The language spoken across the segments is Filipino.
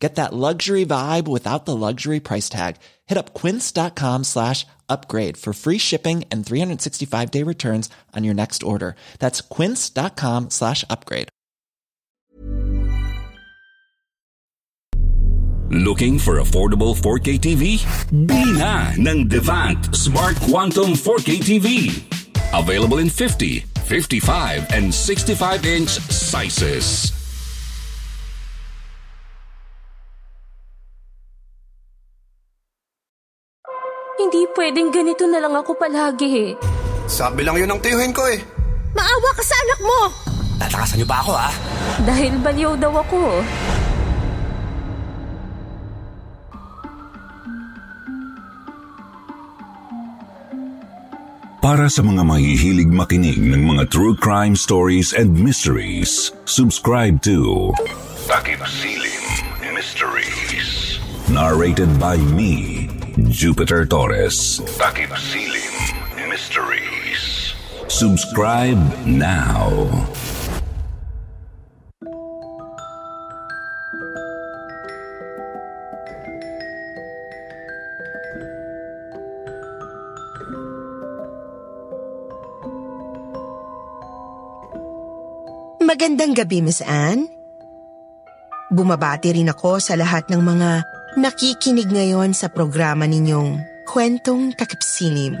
Get that luxury vibe without the luxury price tag. Hit up quince.com slash upgrade for free shipping and 365 day returns on your next order. That's quince.com slash upgrade. Looking for affordable 4K TV? Bili na ng Devant Smart Quantum 4K TV. Available in 50, 55, and 65 inch sizes. Hindi pwedeng ganito na lang ako palagi. Sabi lang yun ang tiyuhin ko eh. Maawa ka sa anak mo! Tatakasan niyo pa ako ha? Dahil baliw daw ako. Para sa mga mahihilig makinig ng mga true crime stories and mysteries, subscribe to Takip Silim Mysteries. Narrated by me, Jupiter Torres. Takip Silim Mysteries. Subscribe now. Magandang gabi, Miss Anne. Bumabati rin ako sa lahat ng mga nakikinig ngayon sa programa ninyong Kwentong Takipsilim.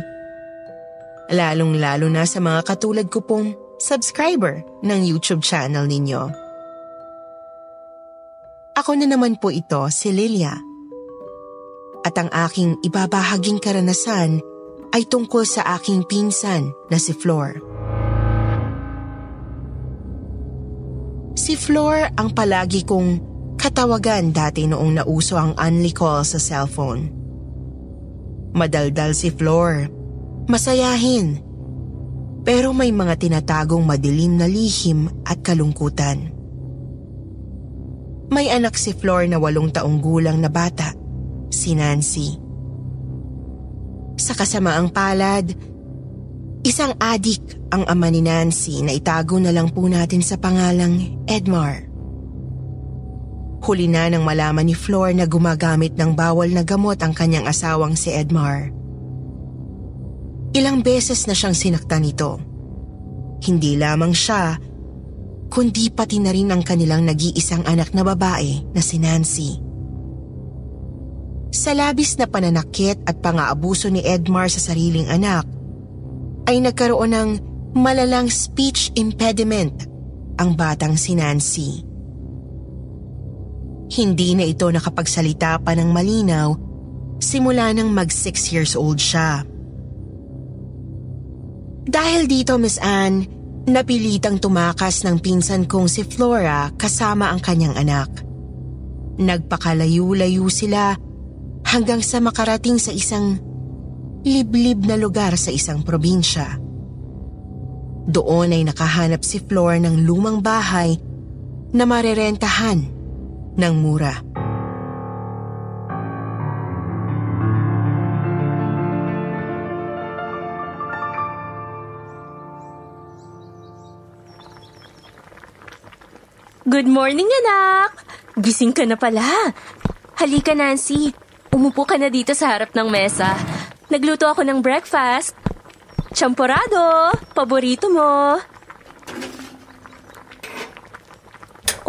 Lalong-lalo na sa mga katulad ko pong subscriber ng YouTube channel ninyo. Ako na naman po ito, si Lilia. At ang aking ibabahaging karanasan ay tungkol sa aking pinsan na si Flor. Si Flor ang palagi kong katawagan dati noong nauso ang only call sa cellphone. Madaldal si Flor, masayahin, pero may mga tinatagong madilim na lihim at kalungkutan. May anak si Flor na walong taong gulang na bata, si Nancy. Sa kasamaang palad, isang adik ang ama ni Nancy na itago na lang po natin sa pangalang Edmar. Huli na nang malaman ni Flor na gumagamit ng bawal na gamot ang kanyang asawang si Edmar. Ilang beses na siyang sinaktan nito. Hindi lamang siya, kundi pati na rin ang kanilang nag-iisang anak na babae na si Nancy. Sa labis na pananakit at pang-aabuso ni Edmar sa sariling anak, ay nagkaroon ng malalang speech impediment ang batang si Nancy. Hindi na ito nakapagsalita pa ng malinaw simula nang mag 6 years old siya. Dahil dito Miss Anne, napilitang tumakas ng pinsan kong si Flora kasama ang kanyang anak. Nagpakalayo-layo sila hanggang sa makarating sa isang liblib na lugar sa isang probinsya. Doon ay nakahanap si Flor ng lumang bahay na marerentahan ng mura. Good morning, anak! Gising ka na pala. Halika, Nancy. Umupo ka na dito sa harap ng mesa. Nagluto ako ng breakfast. Champorado! Paborito mo.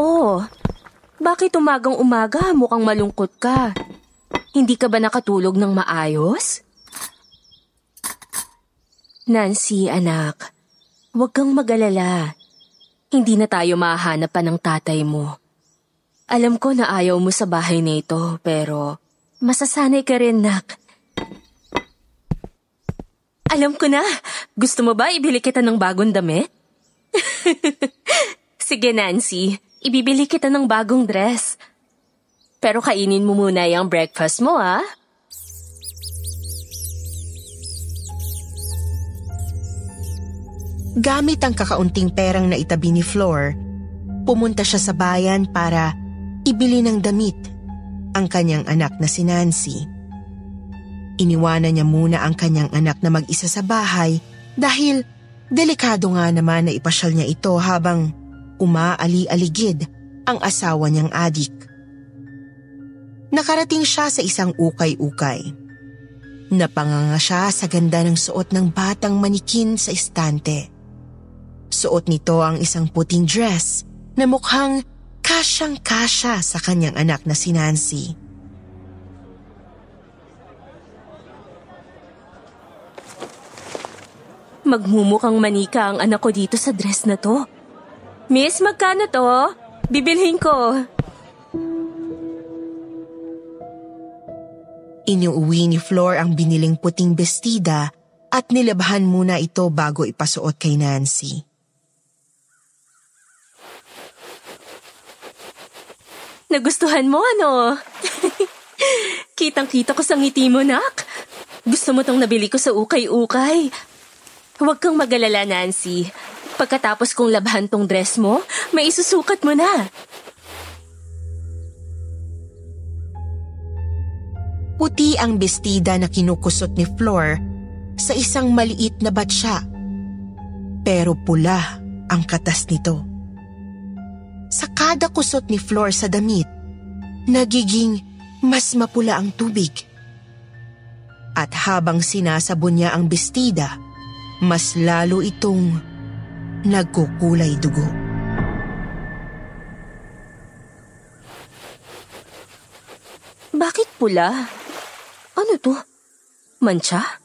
Oh, bakit umagang umaga mukhang malungkot ka? Hindi ka ba nakatulog ng maayos? Nancy, anak, huwag kang mag-alala. Hindi na tayo mahanap pa ng tatay mo. Alam ko na ayaw mo sa bahay na ito, pero masasanay ka rin, nak. Alam ko na. Gusto mo ba ibili kita ng bagong damit? Sige, Nancy. Ibibili kita ng bagong dress. Pero kainin mo muna yung breakfast mo, ah. Gamit ang kakaunting perang na itabi ni Flor, pumunta siya sa bayan para ibili ng damit ang kanyang anak na si Nancy. Iniwanan niya muna ang kanyang anak na mag-isa sa bahay dahil delikado nga naman na ipasyal niya ito habang umaali-aligid ang asawa niyang adik. Nakarating siya sa isang ukay-ukay. Napanganga siya sa ganda ng suot ng batang manikin sa istante. Suot nito ang isang puting dress na mukhang kasyang-kasya sa kanyang anak na si Nancy. Magmumukhang manika ang anak ko dito sa dress na to. Miss, magkano to? Bibilhin ko. Inuuwi ni Flor ang biniling puting bestida at nilabhan muna ito bago ipasuot kay Nancy. Nagustuhan mo ano? Kitang-kita ko sa ngiti mo, nak. Gusto mo tong nabili ko sa ukay-ukay. Huwag kang magalala, Nancy. Pagkatapos kong labhan tong dress mo, may isusukat mo na. Puti ang bestida na kinukusot ni Flor sa isang maliit na batsa. Pero pula ang katas nito. Sa kada kusot ni Flor sa damit, nagiging mas mapula ang tubig. At habang sinasabon niya ang bestida, mas lalo itong nagkukulay dugo. Bakit pula? Ano to? Mancha?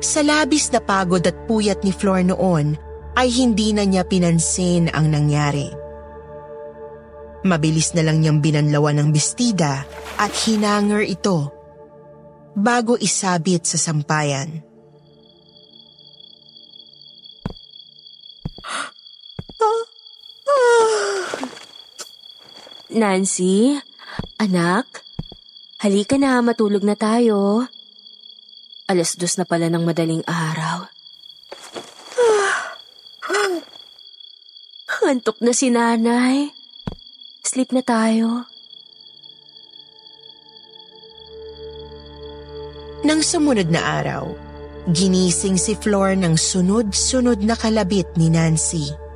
Sa labis na pagod at puyat ni Flor noon, ay hindi na niya pinansin ang nangyari. Mabilis na lang niyang binanlawan ng bestida at hinanger ito bago isabit sa sampayan. Nancy? Anak? Halika na, matulog na tayo. Alas dos na pala ng madaling araw. Antok na si nanay. Sleep na tayo. Nang sumunod na araw, ginising si Flor ng sunod-sunod na kalabit ni Nancy.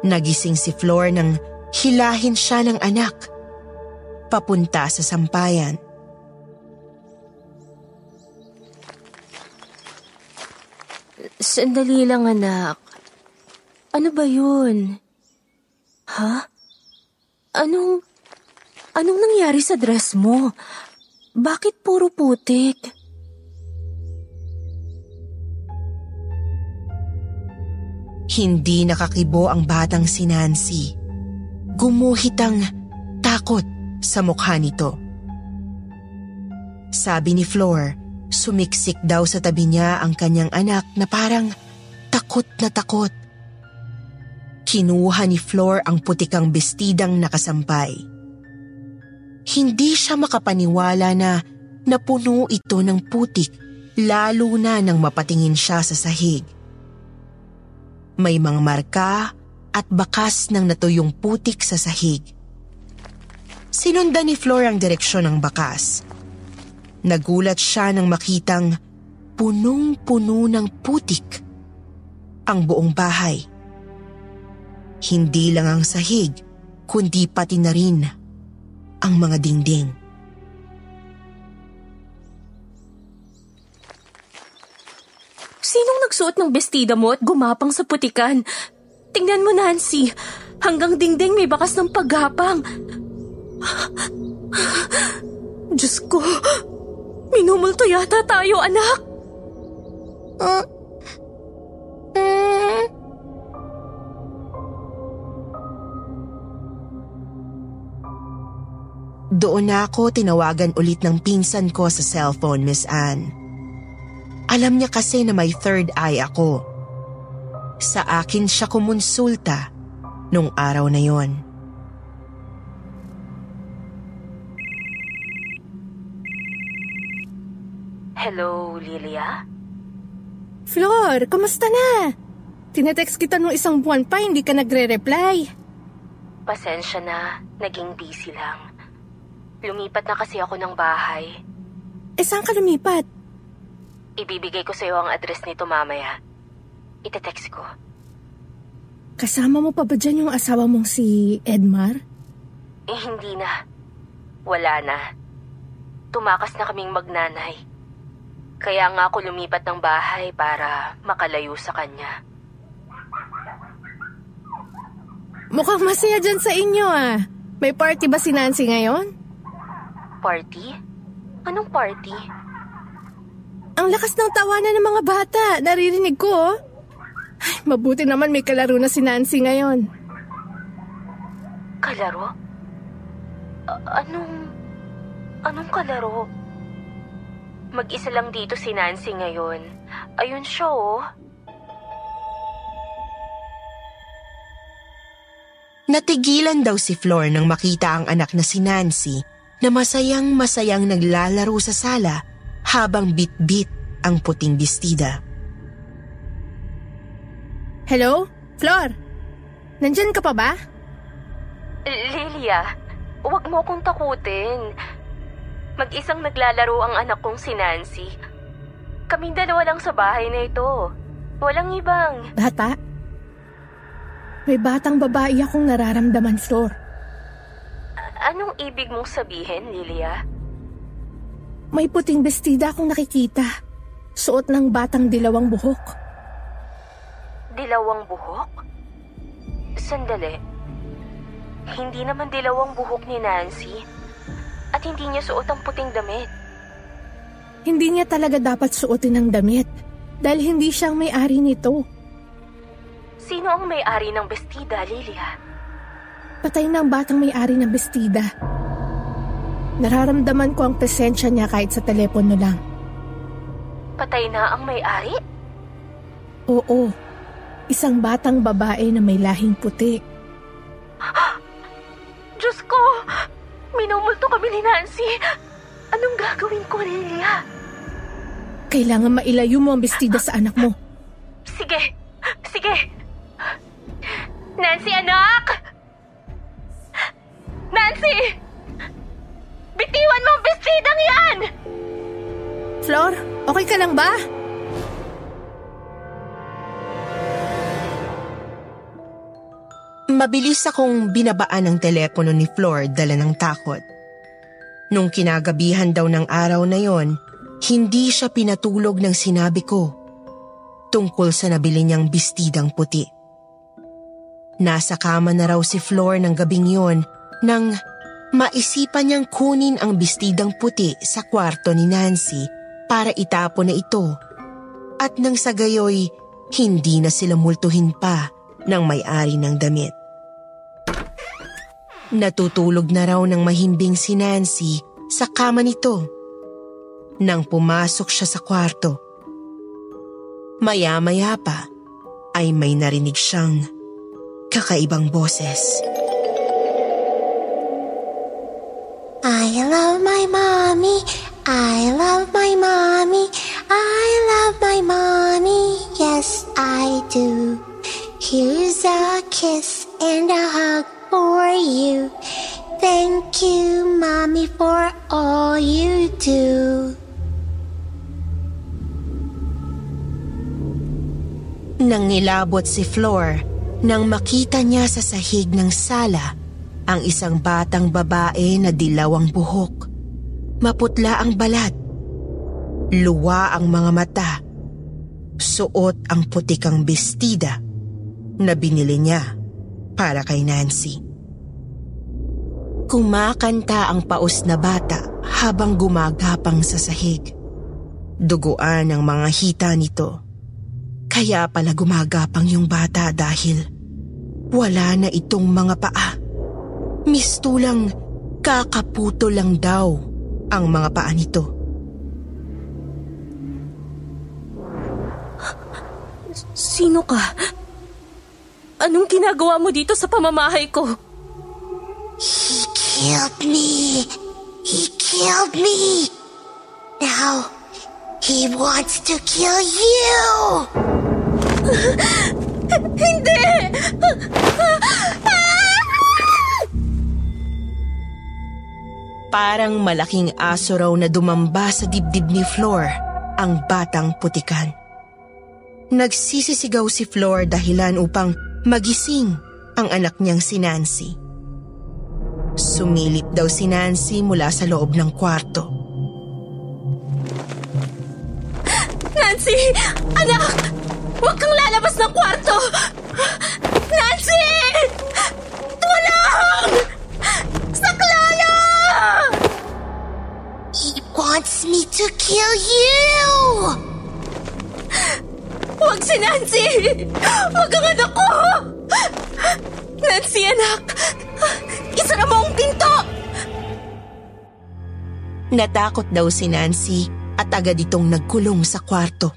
Nagising si Flor nang hilahin siya ng anak papunta sa sampayan. Sandali lang anak. Ano ba yun? Ha? Anong... Anong nangyari sa dress mo? Bakit puro putik? Hindi nakakibo ang batang si Nancy. Gumuhit ang takot sa mukha nito. Sabi ni Flor, sumiksik daw sa tabi niya ang kanyang anak na parang takot na takot. Kinuha ni Flor ang putikang bestidang nakasampay. Hindi siya makapaniwala na napuno ito ng putik lalo na nang mapatingin siya sa sahig. May mga marka at bakas ng natuyong putik sa sahig. Sinundan ni Flor ang direksyon ng bakas. Nagulat siya nang makitang punong-puno ng putik ang buong bahay. Hindi lang ang sahig, kundi pati na rin ang mga dingding. Sinong nagsuot ng bestida mo at gumapang sa putikan? Tingnan mo, Nancy. Hanggang dingding may bakas ng paghapang. Diyos ko, minumulto yata tayo, anak. Uh, uh, Doon na ako tinawagan ulit ng pinsan ko sa cellphone, Miss Anne. Alam niya kasi na may third eye ako. Sa akin siya kumonsulta nung araw na yon. Hello, Lilia? Flor, kamusta na? Tinetext kita nung isang buwan pa, hindi ka nagre-reply. Pasensya na, naging busy lang. Lumipat na kasi ako ng bahay. Eh, saan ka lumipat? Ibibigay ko sa iyo ang address nito mamaya. Ite-text ko. Kasama mo pa ba dyan yung asawa mong si Edmar? Eh, hindi na. Wala na. Tumakas na kaming magnanay. Kaya nga ako lumipat ng bahay para makalayo sa kanya. Mukhang masaya dyan sa inyo ah. May party ba si Nancy ngayon? Party? Anong party? Ang lakas ng tawanan ng mga bata. Naririnig ko oh. Ay, mabuti naman may kalaro na si Nancy ngayon. Kalaro? A- anong... Anong kalaro? Mag-isa lang dito si Nancy ngayon. Ayun siya oh. Natigilan daw si Flor nang makita ang anak na si Nancy na masayang masayang naglalaro sa sala habang bit-bit ang puting bestida. Hello? Flor? Nandyan ka pa ba? Lilia, huwag mo akong takutin. Mag-isang naglalaro ang anak kong si Nancy. Kaming dalawa lang sa bahay na ito. Walang ibang. Bata? May batang babae akong nararamdaman, Flor. Anong ibig mong sabihin, Lilia? May puting bestida akong nakikita. Suot ng batang dilawang buhok. Dilawang buhok? Sandali. Hindi naman dilawang buhok ni Nancy. At hindi niya suot ang puting damit. Hindi niya talaga dapat suotin ang damit dahil hindi siyang may-ari nito. Sino ang may-ari ng bestida, Lilia? Patay na ang batang may-ari ng bestida. Nararamdaman ko ang presensya niya kahit sa telepono lang. Patay na ang may-ari? Oo, isang batang babae na may lahing puti. Diyos ko! Minumulto kami ni Nancy! Anong gagawin ko, Lilia? Kailangan mailayo mo ang bestida sa anak mo. Sige! Sige! Nancy, anak! Okay ka lang ba? Mabilis akong binabaan ang telepono ni Flor dala ng takot. Nung kinagabihan daw ng araw na yon, hindi siya pinatulog ng sinabi ko tungkol sa nabili niyang bestidang puti. Nasa kama na raw si Flor ng gabing yon nang maisipan niyang kunin ang bestidang puti sa kwarto ni Nancy para itapon na ito. At nang sa gayoy, hindi na sila multuhin pa ng may-ari ng damit. Natutulog na raw ng mahimbing si Nancy sa kama nito. Nang pumasok siya sa kwarto. Maya-maya pa ay may narinig siyang kakaibang boses. I love my mommy. I love my mommy. I love my mommy. Yes, I do. Here's a kiss and a hug for you. Thank you, mommy, for all you do. Nang nilabot si Flor, nang makita niya sa sahig ng sala ang isang batang babae na dilaw ang buhok. Maputla ang balat. Luwa ang mga mata. Suot ang putikang bestida na binili niya para kay Nancy. Kumakanta ang paos na bata habang gumagapang sa sahig. Duguan ang mga hita nito. Kaya pala gumagapang yung bata dahil wala na itong mga paa. Mistulang kakaputo lang daw ang mga paa nito. Sino ka? Anong ginagawa mo dito sa pamamahay ko? He killed me. He killed me. Now, He wants to kill you! Hindi! Parang malaking aso raw na dumamba sa dibdib ni Flor ang batang putikan. Nagsisisigaw si Flor dahilan upang magising ang anak niyang si Nancy. Sumilip daw si Nancy mula sa loob ng kwarto. Nancy! Anak! Huwag kang lalabas ng kwarto! Nancy! Wants me to kill you! Huwag si Nancy! Huwag ang anak ko! Nancy, anak! Isara mo ang pinto! Natakot daw si Nancy at agad itong nagkulong sa kwarto.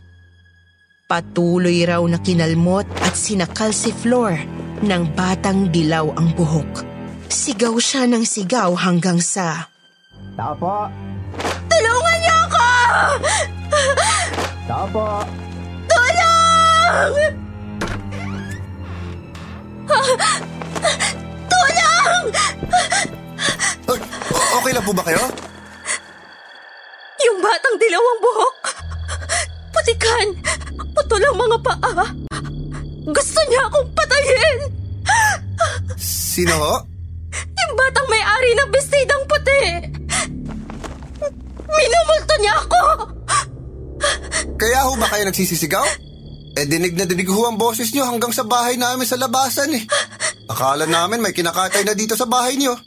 Patuloy raw na kinalmot at sinakal si Flor ng batang dilaw ang buhok. Sigaw siya ng sigaw hanggang sa... Tao po! Po! Tulong! Tulong! O- okay lang po ba kayo? Yung batang dilaw ang buhok. Putikan. Putol ang mga paa. Gusto niya akong patayin. Sino ho? Yung batang may-ari ng bestidang puti. Minumulto niya ako. Kaya ho ba kayo nagsisisigaw? Eh dinig na dinig ho ang boses nyo hanggang sa bahay namin sa labasan eh. Akala namin may kinakatay na dito sa bahay niyo.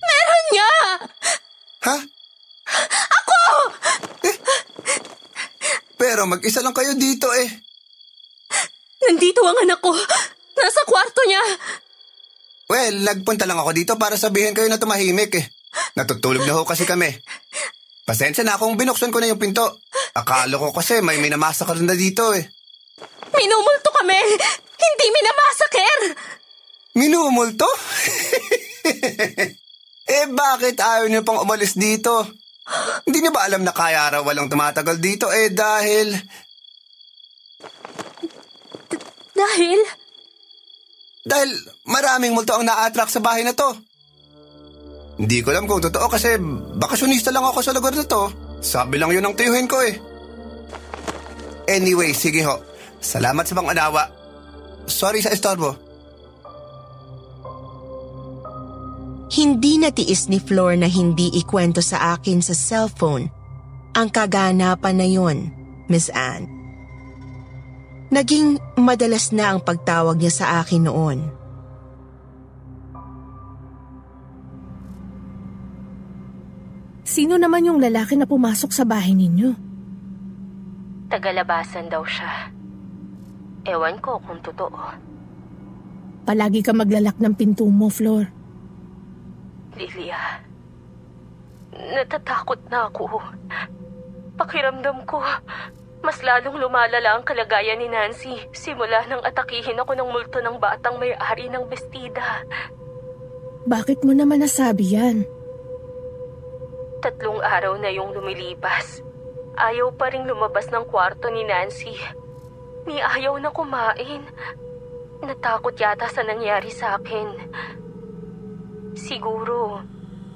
Meron niya. Ha? Ako! Pero mag-isa lang kayo dito eh. Nandito ang anak ko. Nasa kwarto niya. Well, nagpunta lang ako dito para sabihin kayo na tumahimik eh. Natutulog na ho kasi kami. Pasensya na kung binuksan ko na yung pinto. Akala ko kasi may minamasakar na dito eh. Minumulto kami. Hindi minamasaker. Minumulto? eh bakit ayaw niyo pang umalis dito? Hindi niyo ba alam na kaya raw walang tumatagal dito eh dahil... Dahil... Dahil maraming multo ang na-attract sa bahay na to. Hindi ko alam kung totoo kasi bakasyonista lang ako sa lugar na to. Sabi lang yun ang tiyuhin ko eh. Anyway, sige ho. Salamat sa pang-anawa. Sorry sa estorbo. Hindi natiis ni Flor na hindi ikwento sa akin sa cellphone ang kaganapan na yon, Miss Anne. Naging madalas na ang pagtawag niya sa akin noon. Sino naman yung lalaki na pumasok sa bahay ninyo? Tagalabasan daw siya. Ewan ko kung totoo. Palagi ka maglalak ng pinto mo, Flor. Lilia, natatakot na ako. Pakiramdam ko, mas lalong lumalala ang kalagayan ni Nancy simula nang atakihin ako ng multo ng batang may-ari ng bestida. Bakit mo naman nasabi yan? Tatlong araw na yung lumilipas. Ayaw pa rin lumabas ng kwarto ni Nancy. Ni ayaw na kumain. Natakot yata sa nangyari sa akin. Siguro,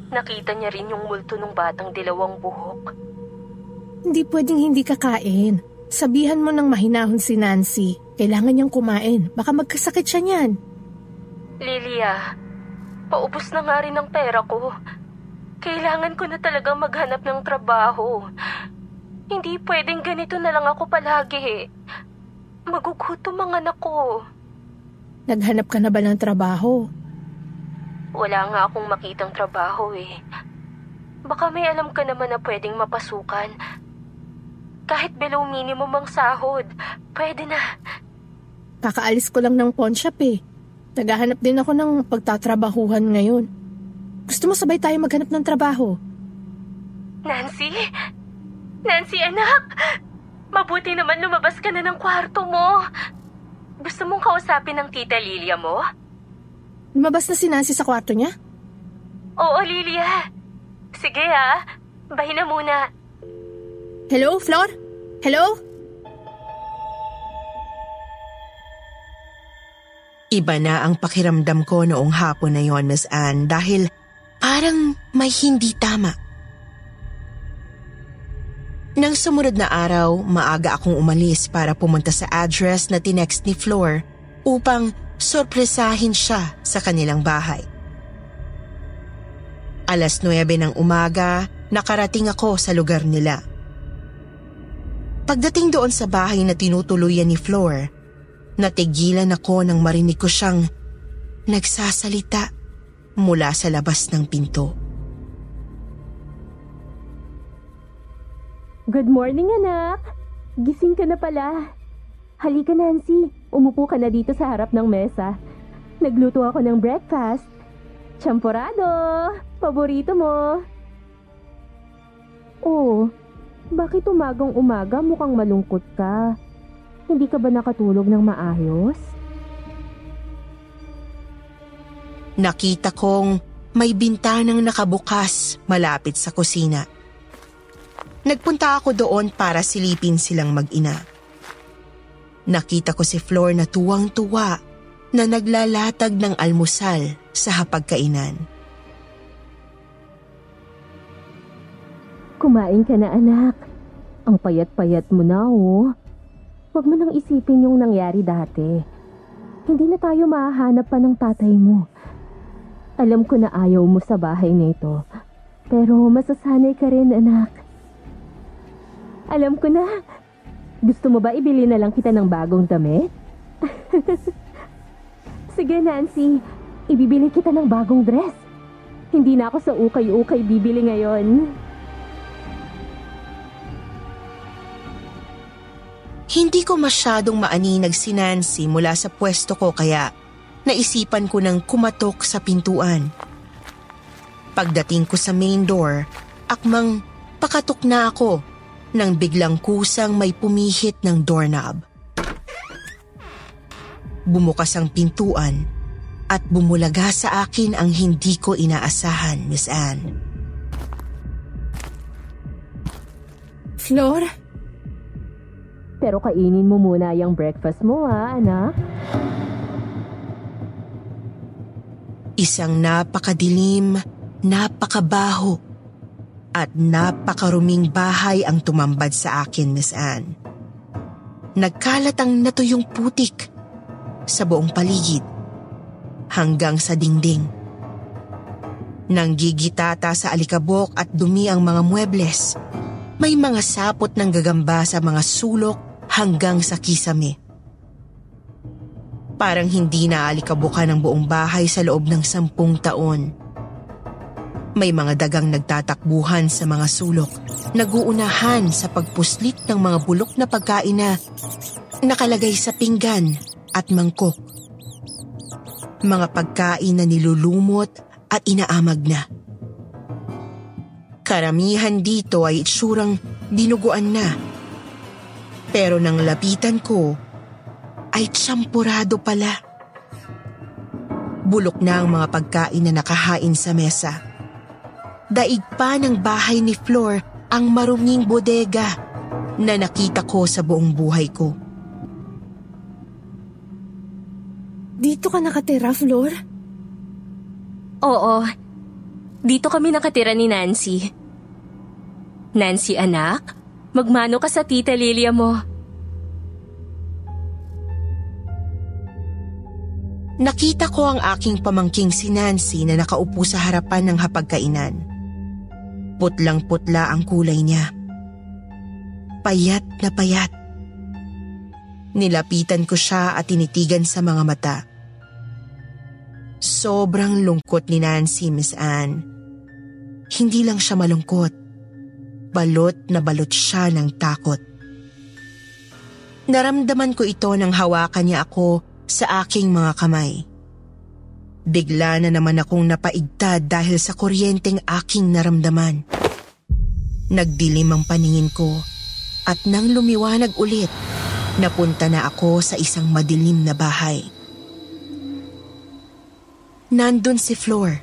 nakita niya rin yung multo ng batang dilawang buhok. Hindi pwedeng hindi kakain. Sabihan mo ng mahinahon si Nancy. Kailangan niyang kumain. Baka magkasakit siya niyan. Lilia, paubos na nga rin ang pera ko. Kailangan ko na talaga maghanap ng trabaho. Hindi pwedeng ganito na lang ako palagi. Magugutom ang anak ko. Naghanap ka na ba ng trabaho? Wala nga akong makitang trabaho eh. Baka may alam ka naman na pwedeng mapasukan. Kahit below minimum ang sahod, pwede na. Kakaalis ko lang ng pawn shop eh. Naghahanap din ako ng pagtatrabahuhan ngayon. Gusto mo sabay tayo maghanap ng trabaho? Nancy? Nancy, anak! Mabuti naman lumabas ka na ng kwarto mo. Gusto mong kausapin ng tita Lilia mo? Lumabas na si Nancy sa kwarto niya? Oo, Lilia. Sige ah. Bahin na muna. Hello, Flor? Hello? Iba na ang pakiramdam ko noong hapon na yon, Miss Anne, dahil parang may hindi tama. Nang sumunod na araw, maaga akong umalis para pumunta sa address na tinext ni Floor upang sorpresahin siya sa kanilang bahay. Alas 9 ng umaga, nakarating ako sa lugar nila. Pagdating doon sa bahay na tinutuluyan ni Floor, natigilan ako nang marinig ko siyang nagsasalita mula sa labas ng pinto. Good morning, anak. Gising ka na pala. Halika, Nancy. Umupo ka na dito sa harap ng mesa. Nagluto ako ng breakfast. Champorado! Paborito mo. Oh, bakit umagang umaga mukhang malungkot ka? Hindi ka ba nakatulog ng maayos? Nakita kong may bintanang nakabukas malapit sa kusina. Nagpunta ako doon para silipin silang mag-ina. Nakita ko si Flor na tuwang-tuwa na naglalatag ng almusal sa hapagkainan. Kumain ka na anak. Ang payat-payat mo na oh. Huwag mo nang isipin yung nangyari dati. Hindi na tayo mahahanap pa ng tatay mo. Alam ko na ayaw mo sa bahay nito. Pero masasanay ka rin anak. Alam ko na. Gusto mo ba ibili na lang kita ng bagong damit? Sige Nancy, ibibili kita ng bagong dress. Hindi na ako sa ukay-ukay bibili ngayon. Hindi ko masyadong maaninag si Nancy mula sa pwesto ko kaya naisipan ko ng kumatok sa pintuan. Pagdating ko sa main door, akmang pakatok na ako nang biglang kusang may pumihit ng doorknob. Bumukas ang pintuan at bumulaga sa akin ang hindi ko inaasahan, Miss Anne. Flor? Pero kainin mo muna yung breakfast mo ha, anak. Isang napakadilim, napakabaho, at napakaruming bahay ang tumambad sa akin, Miss Anne. Nagkalat ang natuyong putik sa buong paligid hanggang sa dingding. Nanggigitata sa alikabok at dumi ang mga muebles. May mga sapot ng gagamba sa mga sulok hanggang sa kisame. Parang hindi na alikabukan ang buong bahay sa loob ng sampung taon. May mga dagang nagtatakbuhan sa mga sulok, naguunahan sa pagpuslit ng mga bulok na pagkain na nakalagay sa pinggan at mangkok. Mga pagkain na nilulumot at inaamag na. Karamihan dito ay itsurang dinuguan na. Pero nang lapitan ko, ay tsampurado pala. Bulok na ang mga pagkain na nakahain sa mesa. Daig pa ng bahay ni Flor ang maruming bodega na nakita ko sa buong buhay ko. Dito ka nakatira, Flor? Oo. Dito kami nakatira ni Nancy. Nancy anak, magmano ka sa tita Lilia mo. Nakita ko ang aking pamangking si Nancy na nakaupo sa harapan ng hapagkainan. Putlang-putla ang kulay niya. Payat na payat. Nilapitan ko siya at tinitigan sa mga mata. Sobrang lungkot ni Nancy, Miss Anne. Hindi lang siya malungkot. Balot na balot siya ng takot. Naramdaman ko ito nang hawakan niya ako sa aking mga kamay. Bigla na naman akong napaigtad dahil sa kuryenteng aking naramdaman. Nagdilim ang paningin ko at nang lumiwanag ulit, napunta na ako sa isang madilim na bahay. Nandun si Flor,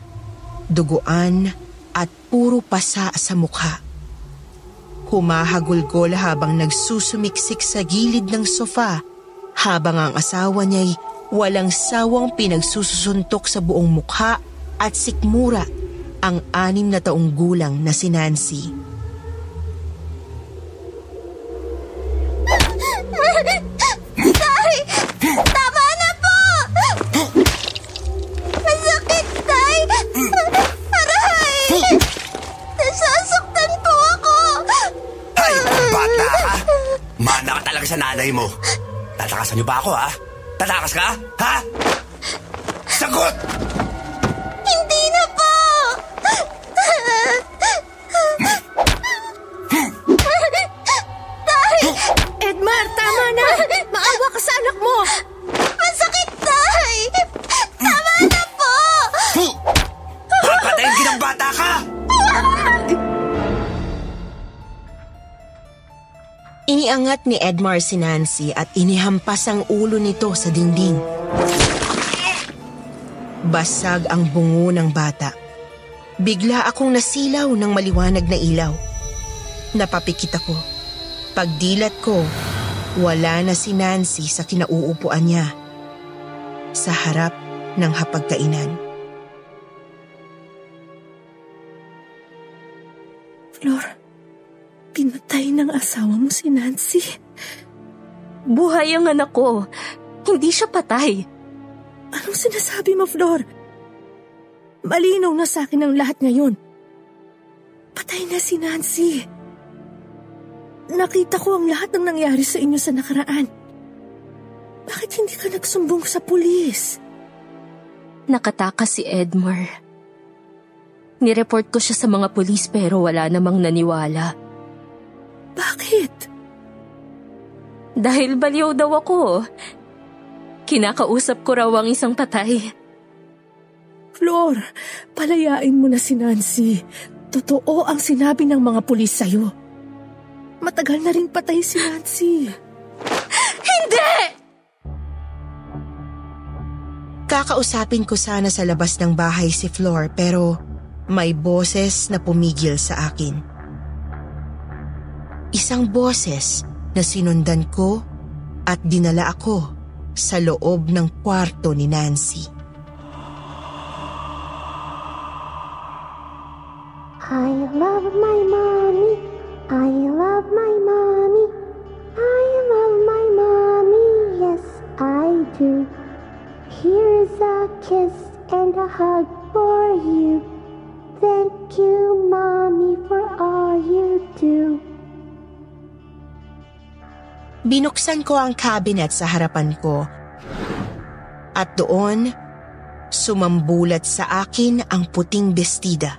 duguan at puro pasa sa mukha. Humahagulgol habang nagsusumiksik sa gilid ng sofa habang ang asawa niya'y walang sawang pinagsusuntok sa buong mukha at sikmura ang anim na taong gulang na si Nancy. Tay! Tama na po! Masakit, Tay! Aray! Nasasaktan po ako! Ay, bata ka! Mana ka talaga sa nanay mo. Tatakasan niyo ba ako, ha? Tatakas ka? Ha? Sagot! Iniangat ni Edmar si Nancy at inihampas ang ulo nito sa dingding. Basag ang bungo ng bata. Bigla akong nasilaw ng maliwanag na ilaw. Napapikit ako. Pagdilat ko, wala na si Nancy sa kinauupuan niya. Sa harap ng hapagkainan. Flor, pinatay ng asawa mo si Nancy. Buhay ang anak ko. Hindi siya patay. Anong sinasabi mo, Flor? Malinaw na sa akin ang lahat ngayon. Patay na si Nancy. Nakita ko ang lahat ng nangyari sa inyo sa nakaraan. Bakit hindi ka nagsumbong sa pulis? Nakatakas si Edmar. Nireport ko siya sa mga pulis pero wala namang naniwala. Bakit? Dahil baliw daw ako. Kinakausap ko raw ang isang patay. Flor, palayain mo na si Nancy. Totoo ang sinabi ng mga pulis sa'yo. Matagal na rin patay si Nancy. Hindi! Kakausapin ko sana sa labas ng bahay si Flor pero may boses na pumigil sa akin. Isang boses na sinundan ko at dinala ako sa loob ng kwarto ni Nancy. I love my mommy. I love my mommy. I love my mommy. Yes, I do. Here's a kiss and a hug for you. Thank you, mommy, for all you do. Binuksan ko ang cabinet sa harapan ko at doon sumambulat sa akin ang puting bestida.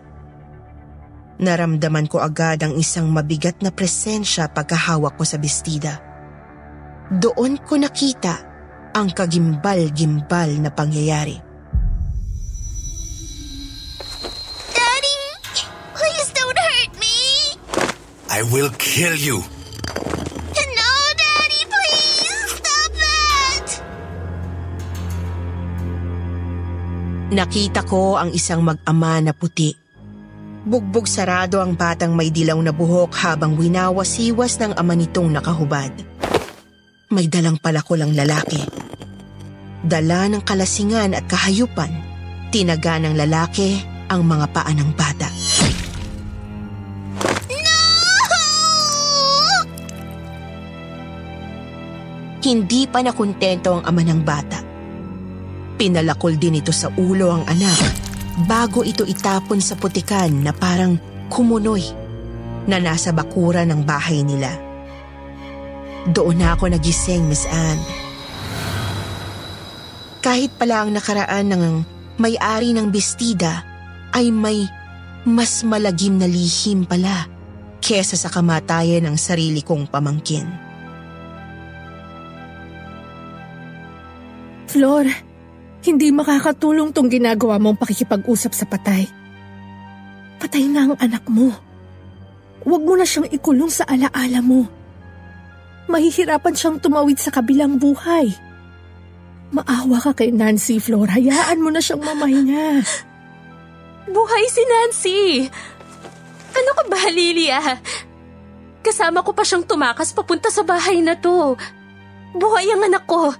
Naramdaman ko agad ang isang mabigat na presensya pagkahawak ko sa bestida. Doon ko nakita ang kagimbal-gimbal na pangyayari. Daddy, please don't hurt me. I will kill you. Nakita ko ang isang mag-ama na puti. Bugbog sarado ang batang may dilaw na buhok habang winawasiwas ng ama nitong nakahubad. May dalang palakulang lalaki. Dala ng kalasingan at kahayupan, tinaga ng lalaki ang mga paa ng bata. Hindi pa nakontento ang ama ng bata. Pinalakol din ito sa ulo ang anak bago ito itapon sa putikan na parang kumunoy na nasa bakura ng bahay nila. Doon na ako nagising, Miss Anne. Kahit pala ang nakaraan ng may-ari ng bestida ay may mas malagim na lihim pala kesa sa kamatayan ng sarili kong pamangkin. Flor, hindi makakatulong tong ginagawa mong pakikipag-usap sa patay. Patay na ang anak mo. Huwag mo na siyang ikulong sa alaala mo. Mahihirapan siyang tumawid sa kabilang buhay. Maawa ka kay Nancy, Flor. Hayaan mo na siyang mamahinga. Buhay si Nancy! Ano ka ba, Lilia? Kasama ko pa siyang tumakas papunta sa bahay na to. Buhay ang anak ko.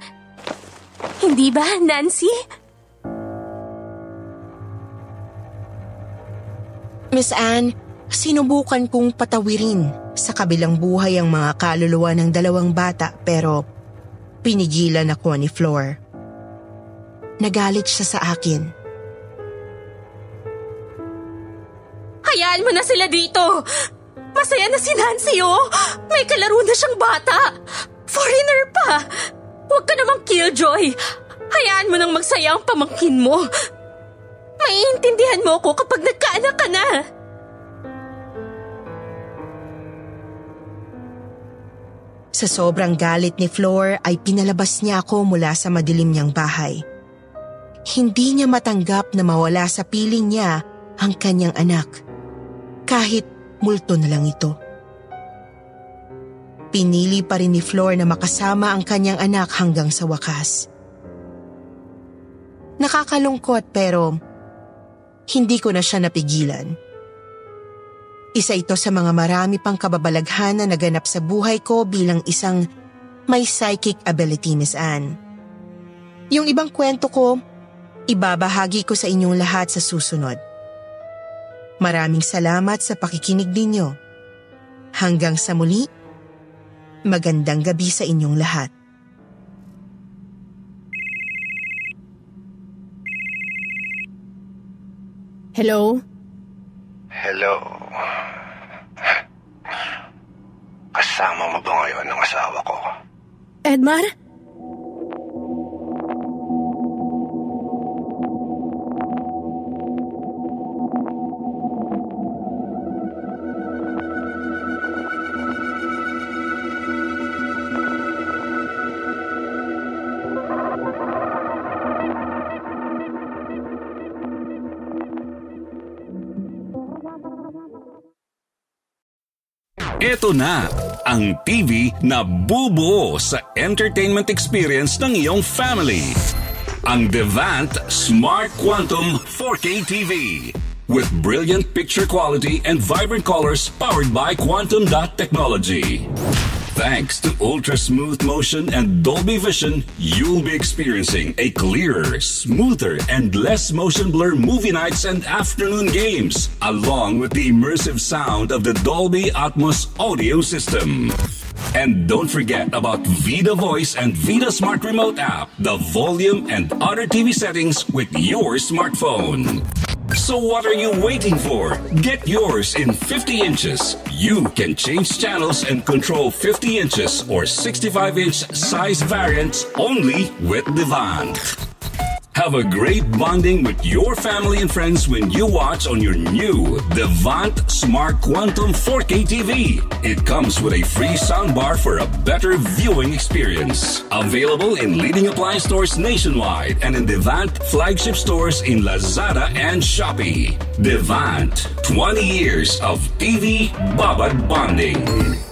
Hindi ba, Nancy? Miss Anne, sinubukan kong patawirin sa kabilang buhay ang mga kaluluwa ng dalawang bata pero pinigilan ako ni Flor. Nagalit siya sa akin. Hayaan mo na sila dito! Masaya na si Nancy, oh! May kalaro na siyang bata! Foreigner pa! Huwag ka namang killjoy! Hayaan mo nang magsaya ang pamangkin mo! Maiintindihan mo ako kapag nagkaanak ka na! Sa sobrang galit ni Flor ay pinalabas niya ako mula sa madilim niyang bahay. Hindi niya matanggap na mawala sa piling niya ang kanyang anak. Kahit multo na lang ito. Pinili pa rin ni Flor na makasama ang kanyang anak hanggang sa wakas. Nakakalungkot pero hindi ko na siya napigilan. Isa ito sa mga marami pang kababalaghan na naganap sa buhay ko bilang isang may psychic ability, Miss Anne. Yung ibang kwento ko, ibabahagi ko sa inyong lahat sa susunod. Maraming salamat sa pakikinig ninyo. Hanggang sa muli, magandang gabi sa inyong lahat. Hello? Hello. Kasama mo ba ngayon ang asawa ko? Edmar? Ito na ang TV na bubuo sa entertainment experience ng iyong family. Ang Devant Smart Quantum 4K TV. With brilliant picture quality and vibrant colors powered by Quantum Dot Technology. Thanks to ultra smooth motion and Dolby Vision, you'll be experiencing a clearer, smoother, and less motion blur movie nights and afternoon games, along with the immersive sound of the Dolby Atmos audio system. And don't forget about Vida Voice and Vida Smart Remote app, the volume and other TV settings with your smartphone. So what are you waiting for? Get yours in 50 inches. You can change channels and control 50 inches or 65 inch size variants only with Devant. Have a great bonding with your family and friends when you watch on your new Devant Smart Quantum 4K TV. It comes with a free soundbar for a better viewing experience. Available in leading appliance stores nationwide and in Devant flagship stores in Lazada and Shopee. Devant, 20 years of TV Babad bonding.